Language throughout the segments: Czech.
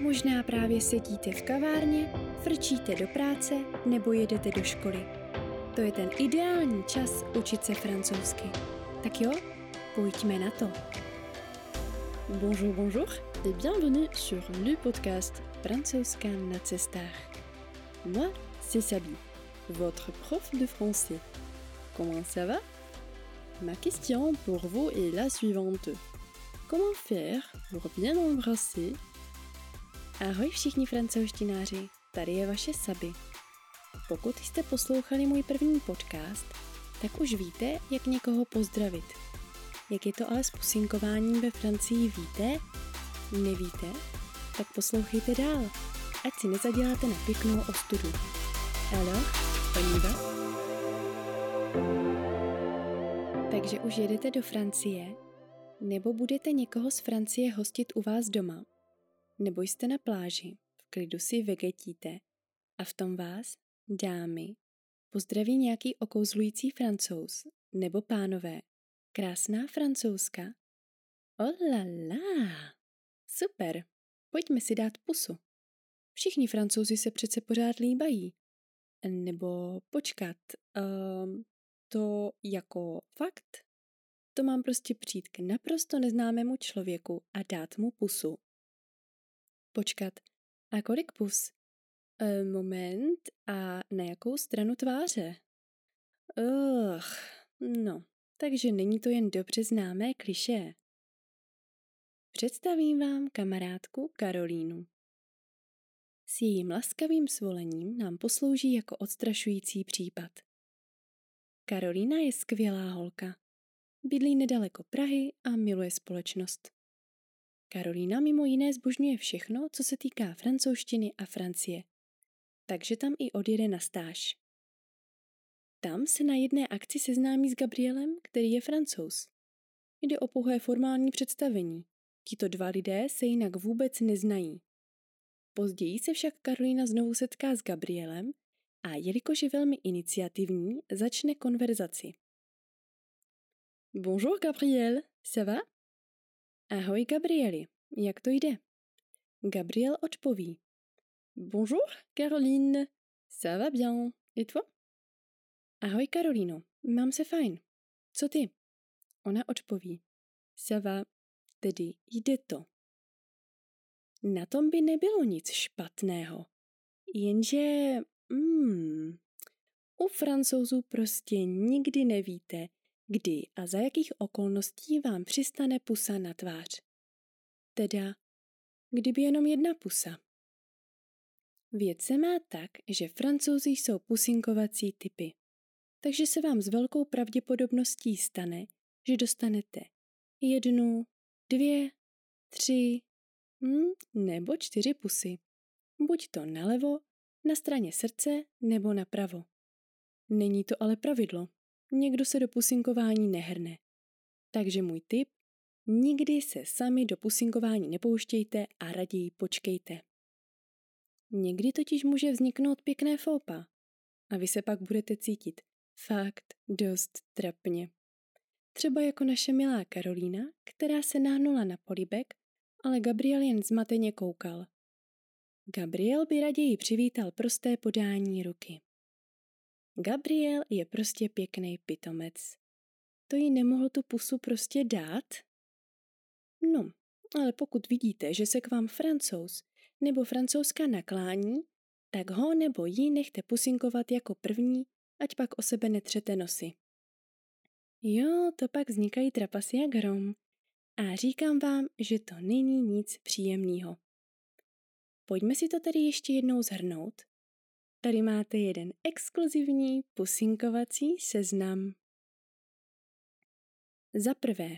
Možná právě sedíte v kavárně, frčíte do práce nebo jedete do školy. To je ten ideální čas učit se francouzsky. Tak jo, pojďme na to. Bonjour, bonjour et bienvenue sur le podcast Francouzska na cestách. Moi, c'est Sabi, votre prof de français. Comment ça va? Ma question pour vous est la suivante. Comment faire pour bien embrasser Ahoj všichni francouzštináři, tady je vaše Saby. Pokud jste poslouchali můj první podcast, tak už víte, jak někoho pozdravit. Jak je to ale s pusinkováním ve Francii, víte? Nevíte? Tak poslouchejte dál, ať si nezaděláte na pěknou ostudu. Alors, on y va? Takže už jedete do Francie? Nebo budete někoho z Francie hostit u vás doma? Nebo jste na pláži, v klidu si vegetíte a v tom vás, dámy, pozdraví nějaký okouzlující francouz nebo pánové, krásná francouzska. Oh la la, super, pojďme si dát pusu. Všichni francouzi se přece pořád líbají. Nebo počkat, um, to jako fakt? To mám prostě přijít k naprosto neznámému člověku a dát mu pusu. Počkat, a kolik pus? E, moment, a na jakou stranu tváře? Ugh, no, takže není to jen dobře známé kliše. Představím vám kamarádku Karolínu. S jejím laskavým svolením nám poslouží jako odstrašující případ. Karolína je skvělá holka. Bydlí nedaleko Prahy a miluje společnost. Karolína mimo jiné zbožňuje všechno, co se týká francouzštiny a Francie. Takže tam i odjede na stáž. Tam se na jedné akci seznámí s Gabrielem, který je francouz. Jde o pouhé formální představení. Tito dva lidé se jinak vůbec neznají. Později se však Karolina znovu setká s Gabrielem a jelikož je velmi iniciativní, začne konverzaci. Bonjour Gabriel, ça va? Ahoj Gabrieli, jak to jde? Gabriel odpoví. Bonjour Caroline, ça va bien, et toi? Ahoj Karolino, mám se fajn. Co ty? Ona odpoví. Ça va, tedy jde to. Na tom by nebylo nic špatného. Jenže, hmm, u francouzů prostě nikdy nevíte, kdy a za jakých okolností vám přistane pusa na tvář. Teda, kdyby jenom jedna pusa. Věc se má tak, že francouzi jsou pusinkovací typy. Takže se vám s velkou pravděpodobností stane, že dostanete jednu, dvě, tři hm, nebo čtyři pusy. Buď to nalevo, na straně srdce nebo napravo. Není to ale pravidlo někdo se do pusinkování nehrne. Takže můj tip, nikdy se sami do pusinkování nepouštějte a raději počkejte. Někdy totiž může vzniknout pěkné fópa a vy se pak budete cítit fakt dost trapně. Třeba jako naše milá Karolína, která se náhnula na polibek, ale Gabriel jen zmateně koukal. Gabriel by raději přivítal prosté podání ruky. Gabriel je prostě pěkný pitomec. To jí nemohl tu pusu prostě dát? No, ale pokud vidíte, že se k vám francouz nebo francouzská naklání, tak ho nebo jí nechte pusinkovat jako první, ať pak o sebe netřete nosy. Jo, to pak vznikají trapasy jak hrom. A říkám vám, že to není nic příjemného. Pojďme si to tedy ještě jednou zhrnout Tady máte jeden exkluzivní pusinkovací seznam. Za prvé,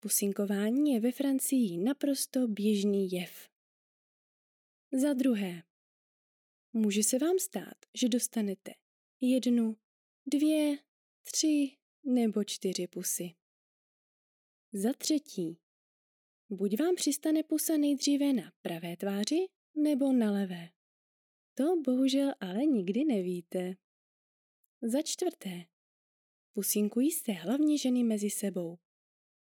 pusinkování je ve Francii naprosto běžný jev. Za druhé, může se vám stát, že dostanete jednu, dvě, tři nebo čtyři pusy. Za třetí, buď vám přistane pusa nejdříve na pravé tváři nebo na levé. To bohužel ale nikdy nevíte. Za čtvrté. Pusinkují se hlavně ženy mezi sebou.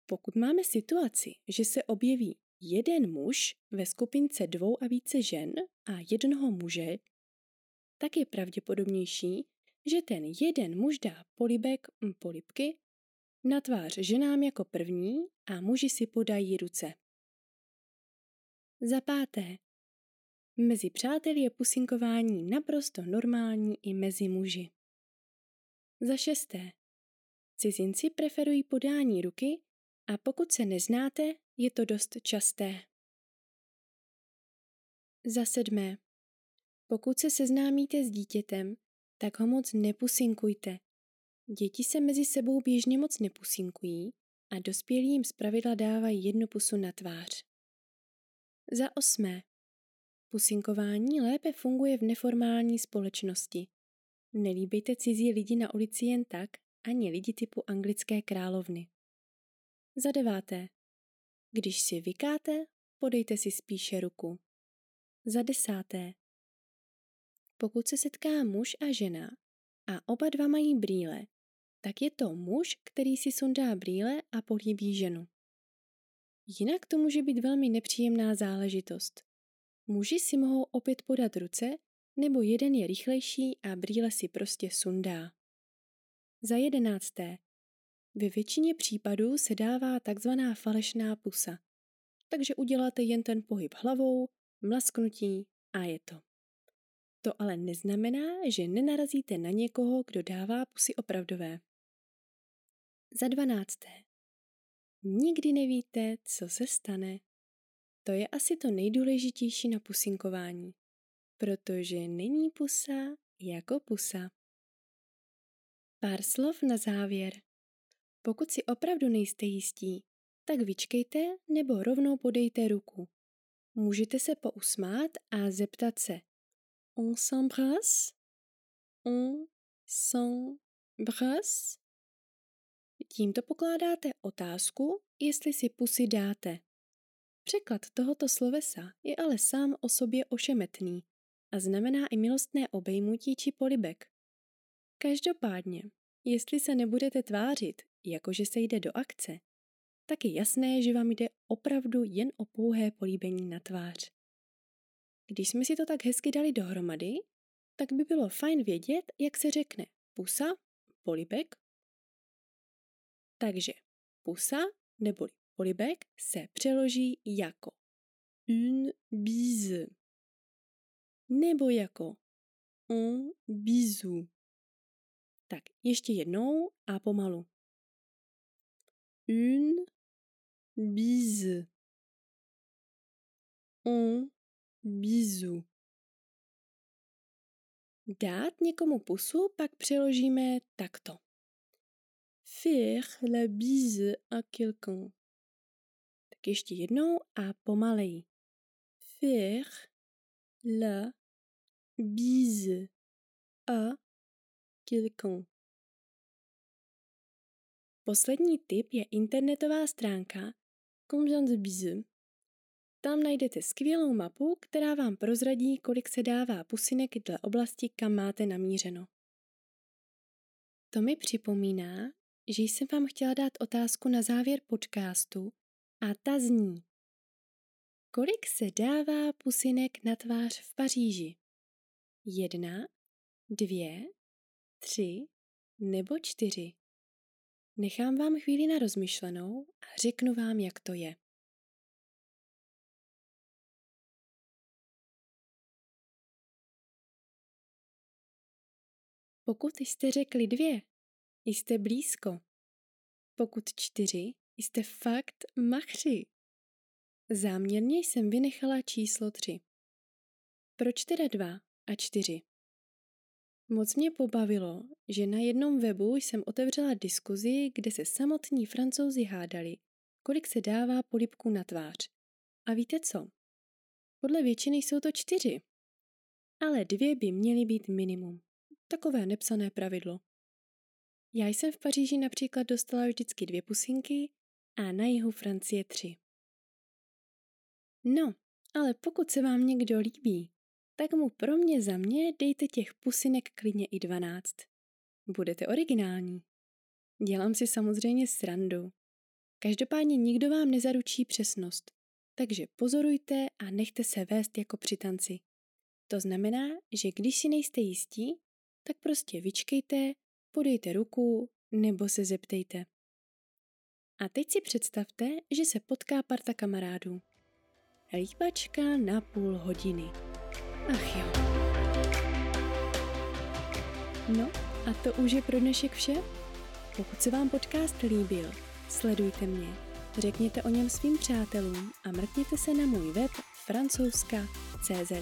Pokud máme situaci, že se objeví jeden muž ve skupince dvou a více žen a jednoho muže, tak je pravděpodobnější, že ten jeden muž dá polibek, polibky na tvář ženám jako první a muži si podají ruce. Za páté. Mezi přáteli je pusinkování naprosto normální i mezi muži. Za šesté. Cizinci preferují podání ruky a pokud se neznáte, je to dost časté. Za sedmé. Pokud se seznámíte s dítětem, tak ho moc nepusinkujte. Děti se mezi sebou běžně moc nepusinkují a dospělí jim zpravidla dávají jednu pusu na tvář. Za osmé. Pusinkování lépe funguje v neformální společnosti. Nelíbejte cizí lidi na ulici jen tak, ani lidi typu anglické královny. Za deváté. Když si vykáte, podejte si spíše ruku. Za desáté. Pokud se setká muž a žena a oba dva mají brýle, tak je to muž, který si sundá brýle a políbí ženu. Jinak to může být velmi nepříjemná záležitost. Muži si mohou opět podat ruce, nebo jeden je rychlejší a brýle si prostě sundá. Za jedenácté. Ve většině případů se dává takzvaná falešná pusa. Takže uděláte jen ten pohyb hlavou, mlasknutí a je to. To ale neznamená, že nenarazíte na někoho, kdo dává pusy opravdové. Za dvanácté. Nikdy nevíte, co se stane. To je asi to nejdůležitější na pusinkování, protože není pusa jako pusa. Pár slov na závěr. Pokud si opravdu nejste jistí, tak vyčkejte nebo rovnou podejte ruku. Můžete se pousmát a zeptat se On s'embrasse? On s'embrasse? Tímto pokládáte otázku, jestli si pusy dáte. Překlad tohoto slovesa je ale sám o sobě ošemetný a znamená i milostné obejmutí či polibek. Každopádně, jestli se nebudete tvářit, jakože se jde do akce, tak je jasné, že vám jde opravdu jen o pouhé políbení na tvář. Když jsme si to tak hezky dali dohromady, tak by bylo fajn vědět, jak se řekne pusa, polibek. Takže pusa neboli polibek se přeloží jako une bise nebo jako un bisou. Tak ještě jednou a pomalu. Une bise. Un bisou. Dát někomu pusu pak přeložíme takto. Faire la bise à quelqu'un. Tak ještě jednou a pomaleji. Faire la bise à quelqu'un. Poslední tip je internetová stránka Combien de bise. Tam najdete skvělou mapu, která vám prozradí, kolik se dává pusinek dle oblasti, kam máte namířeno. To mi připomíná, že jsem vám chtěla dát otázku na závěr podcastu a ta zní. Kolik se dává pusinek na tvář v Paříži? Jedna, dvě, tři nebo čtyři? Nechám vám chvíli na rozmyšlenou a řeknu vám, jak to je. Pokud jste řekli dvě, jste blízko. Pokud čtyři, jste fakt machři. Záměrně jsem vynechala číslo tři. Proč teda dva a čtyři? Moc mě pobavilo, že na jednom webu jsem otevřela diskuzi, kde se samotní francouzi hádali, kolik se dává polipku na tvář. A víte co? Podle většiny jsou to čtyři. Ale dvě by měly být minimum. Takové nepsané pravidlo. Já jsem v Paříži například dostala vždycky dvě pusinky a na jihu Francie tři. No, ale pokud se vám někdo líbí, tak mu pro mě za mě dejte těch pusinek klidně i dvanáct. Budete originální. Dělám si samozřejmě srandu. Každopádně nikdo vám nezaručí přesnost. takže pozorujte a nechte se vést jako při tanci. To znamená, že když si nejste jistí, tak prostě vyčkejte, podejte ruku nebo se zeptejte. A teď si představte, že se potká parta kamarádů. Líbačka na půl hodiny. Ach jo. No a to už je pro dnešek vše. Pokud se vám podcast líbil, sledujte mě, řekněte o něm svým přátelům a mrkněte se na můj web francouzska.cz.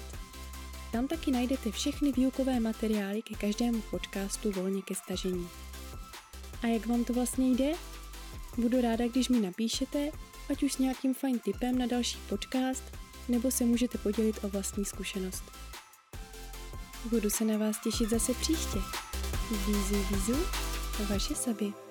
Tam taky najdete všechny výukové materiály ke každému podcastu volně ke stažení. A jak vám to vlastně jde? Budu ráda, když mi napíšete, ať už s nějakým fajn tipem na další podcast, nebo se můžete podělit o vlastní zkušenost. Budu se na vás těšit zase příště. Vízu, vízu, vaše Sabi.